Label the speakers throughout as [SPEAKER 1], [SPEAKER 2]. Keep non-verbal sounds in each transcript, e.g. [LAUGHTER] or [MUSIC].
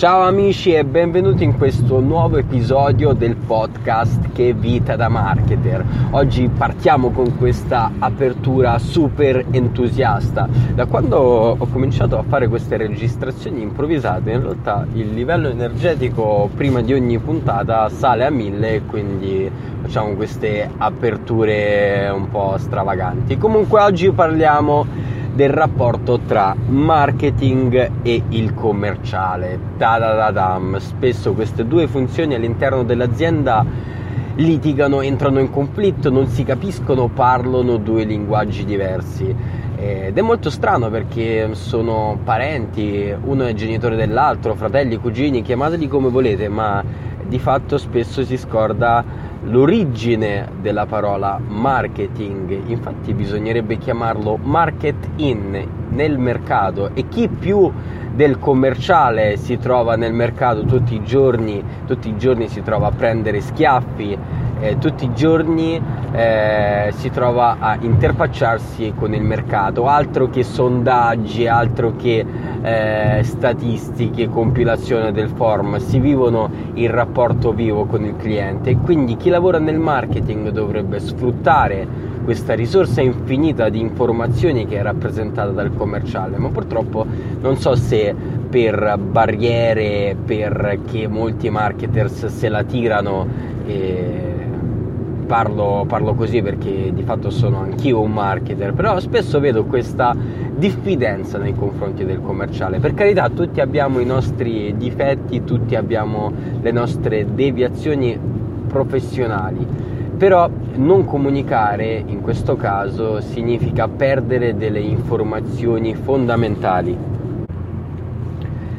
[SPEAKER 1] Ciao amici e benvenuti in questo nuovo episodio del podcast Che vita da marketer. Oggi partiamo con questa apertura super entusiasta. Da quando ho cominciato a fare queste registrazioni improvvisate, in realtà il livello energetico prima di ogni puntata sale a mille e quindi facciamo queste aperture un po' stravaganti. Comunque oggi parliamo del rapporto tra marketing e il commerciale. Ta-da-da-dam. Spesso queste due funzioni all'interno dell'azienda litigano, entrano in conflitto, non si capiscono, parlano due linguaggi diversi. Ed è molto strano perché sono parenti, uno è genitore dell'altro, fratelli, cugini, chiamateli come volete, ma di fatto spesso si scorda l'origine della parola marketing, infatti bisognerebbe chiamarlo market in nel mercato. E chi più del commerciale si trova nel mercato tutti i giorni, tutti i giorni si trova a prendere schiaffi, eh, tutti i giorni eh, si trova a interfacciarsi con il mercato, altro che sondaggi, altro che eh, statistiche, compilazione del form, si vivono il rapporto vivo con il cliente. E quindi chi lavora nel marketing dovrebbe sfruttare questa risorsa infinita di informazioni che è rappresentata dal commerciale, ma purtroppo non so se per barriere, perché molti marketers se la tirano e parlo, parlo, così perché di fatto sono anch'io un marketer, però spesso vedo questa diffidenza nei confronti del commerciale. Per carità, tutti abbiamo i nostri difetti, tutti abbiamo le nostre deviazioni professionali, però non comunicare in questo caso significa perdere delle informazioni fondamentali.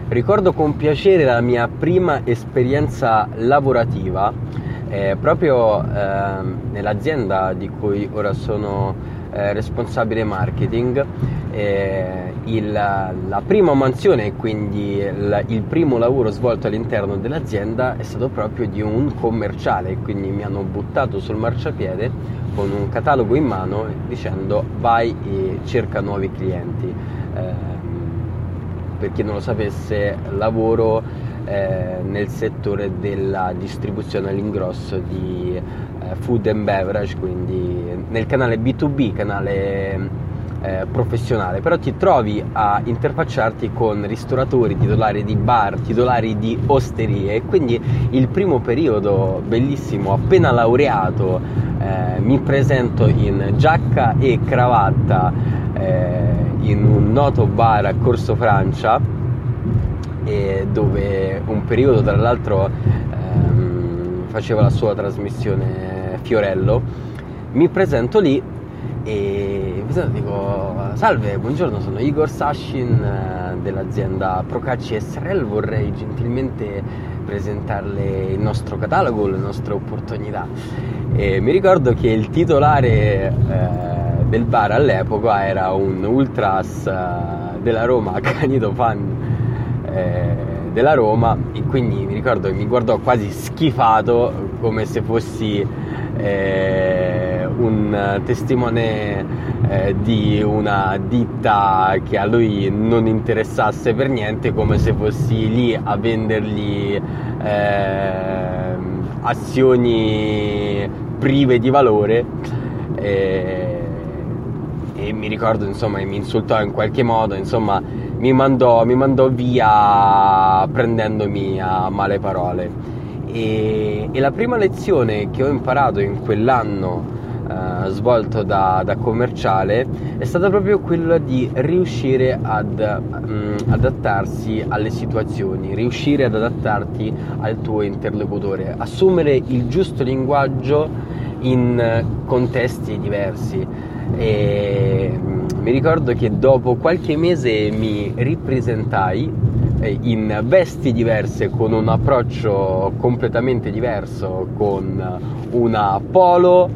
[SPEAKER 1] Ricordo con piacere la mia prima esperienza lavorativa eh, proprio eh, nell'azienda di cui ora sono eh, responsabile marketing, eh, il, la prima mansione, quindi il, il, primo lavoro svolto all'interno dell'azienda è stato proprio di un commerciale, quindi mi hanno buttato sul marciapiede con un catalogo in mano dicendo vai e cerca nuovi clienti. Ehm, per chi non lo sapesse, lavoro eh, nel settore della distribuzione all'ingrosso di eh, food and beverage, quindi nel canale B2B, canale eh, professionale, però ti trovi a interfacciarti con ristoratori, titolari di bar, titolari di osterie. Quindi il primo periodo bellissimo, appena laureato, eh, mi presento in giacca e cravatta eh, in un noto bar a Corso Francia dove un periodo tra l'altro ehm, faceva la sua trasmissione Fiorello, mi presento lì e dico salve, buongiorno, sono Igor Sashin eh, dell'azienda Procacci SRL, vorrei gentilmente presentarle il nostro catalogo, le nostre opportunità. E mi ricordo che il titolare eh, del bar all'epoca era un ultras eh, della Roma, [LAUGHS] accanito fan eh, della Roma e quindi mi ricordo che mi guardò quasi schifato come se fossi eh, un testimone eh, di una ditta che a lui non interessasse per niente come se fossi lì a vendergli ehm, azioni prive di valore. Eh, e mi ricordo insomma mi insultò in qualche modo insomma mi mandò, mi mandò via prendendomi a male parole. E, e, la prima lezione che ho imparato in quell'anno eh, svolto da, da, commerciale è stata proprio quella di riuscire ad um, adattarsi alle situazioni, riuscire ad adattarti al tuo interlocutore, assumere il giusto linguaggio in contesti diversi. E, mi ricordo che dopo qualche mese mi ripresentai eh, in vesti diverse, con un approccio completamente diverso, con una polo,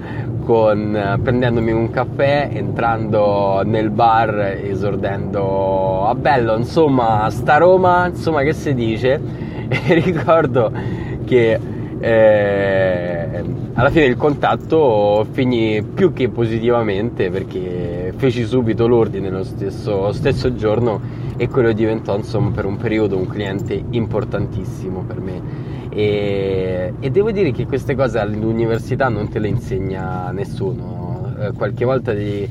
[SPEAKER 1] con, prendendomi un caffè, entrando nel bar, esordendo a bello, insomma, sta Roma, insomma, che si dice? [LAUGHS] E ricordo che eh, alla fine il contatto finì più che positivamente perché feci subito l'ordine lo stesso, stesso giorno e quello diventò insomma per un periodo un cliente importantissimo per me. E, e devo dire che queste cose all'università non te le insegna nessuno, eh, qualche volta ti,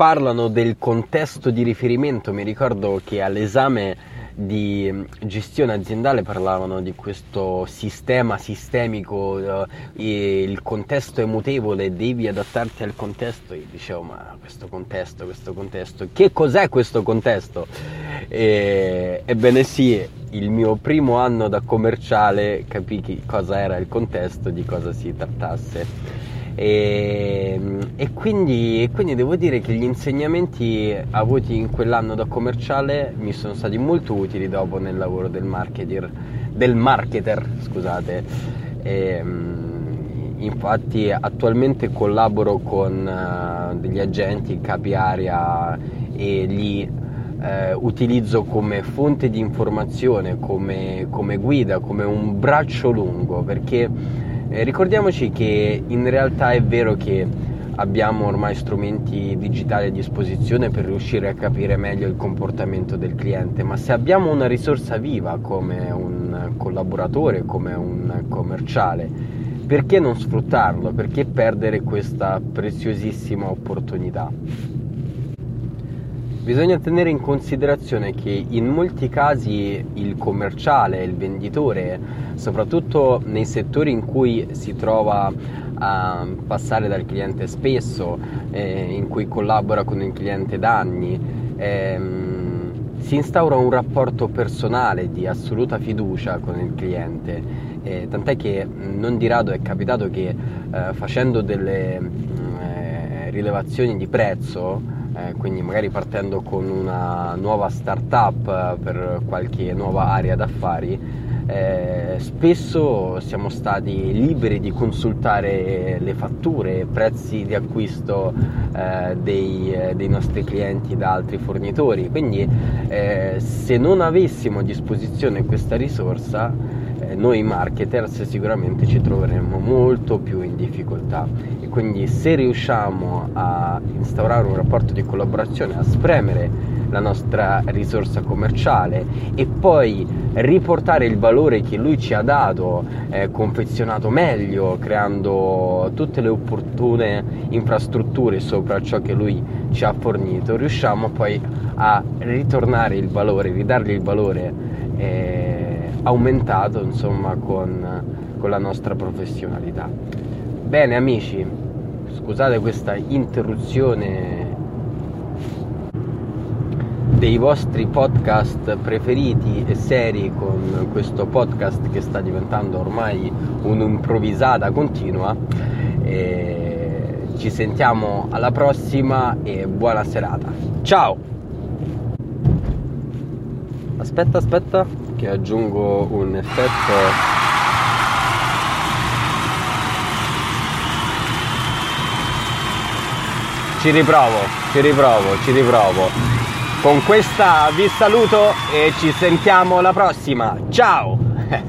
[SPEAKER 1] parlano del contesto di riferimento, mi ricordo che all'esame di gestione aziendale parlavano di questo sistema sistemico, eh, il contesto è mutevole, devi adattarti al contesto. Io dicevo, ma questo contesto, questo contesto, che cos'è questo contesto? E, ebbene sì, il mio primo anno da commerciale capì cosa era il contesto, di cosa si trattasse. E, e, quindi, e, quindi, devo dire che gli insegnamenti avuti in quell'anno da commerciale mi sono stati molto utili dopo nel lavoro del marketer, del marketer scusate. E, infatti attualmente collaboro con uh, degli agenti capi area e li uh, utilizzo come fonte di informazione, come, come guida, come un braccio lungo perché eh, ricordiamoci che in realtà è vero che abbiamo ormai strumenti digitali a disposizione per riuscire a capire meglio il comportamento del cliente, ma se abbiamo una risorsa viva come un collaboratore, come un commerciale, perché non sfruttarlo? Perché perdere questa preziosissima opportunità? Bisogna tenere in considerazione che in molti casi il commerciale, il venditore, soprattutto nei settori in cui si trova a passare dal cliente spesso, eh, in cui collabora con il cliente da anni, ehm, si instaura un rapporto personale di assoluta fiducia con il cliente. Eh, tant'è che non di rado è capitato che eh, facendo delle rilevazioni di prezzo eh, quindi magari partendo con una nuova startup eh, per qualche nuova area d'affari, eh, spesso siamo stati liberi di consultare le fatture, prezzi di acquisto eh, dei, eh, dei, nostri clienti da altri fornitori, quindi eh, se non avessimo a disposizione questa risorsa noi marketers sicuramente ci troveremmo molto più in difficoltà quindi se riusciamo a instaurare un rapporto di collaborazione, a spremere la nostra risorsa commerciale e poi riportare il valore che lui ci ha dato, eh, confezionato meglio, creando tutte le opportune infrastrutture sopra ciò che lui ci ha fornito, riusciamo poi a ritornare il valore, ridargli il valore. Eh, aumentato insomma con, con la nostra professionalità. Bene amici, scusate questa interruzione dei vostri podcast preferiti e seri con questo podcast che sta diventando ormai un'improvvisata continua. E ci sentiamo alla prossima e buona serata. Ciao! Aspetta, aspetta, che aggiungo un effetto. Ci riprovo, ci riprovo, ci riprovo. Con questa vi saluto e ci sentiamo alla prossima. Ciao! [LAUGHS]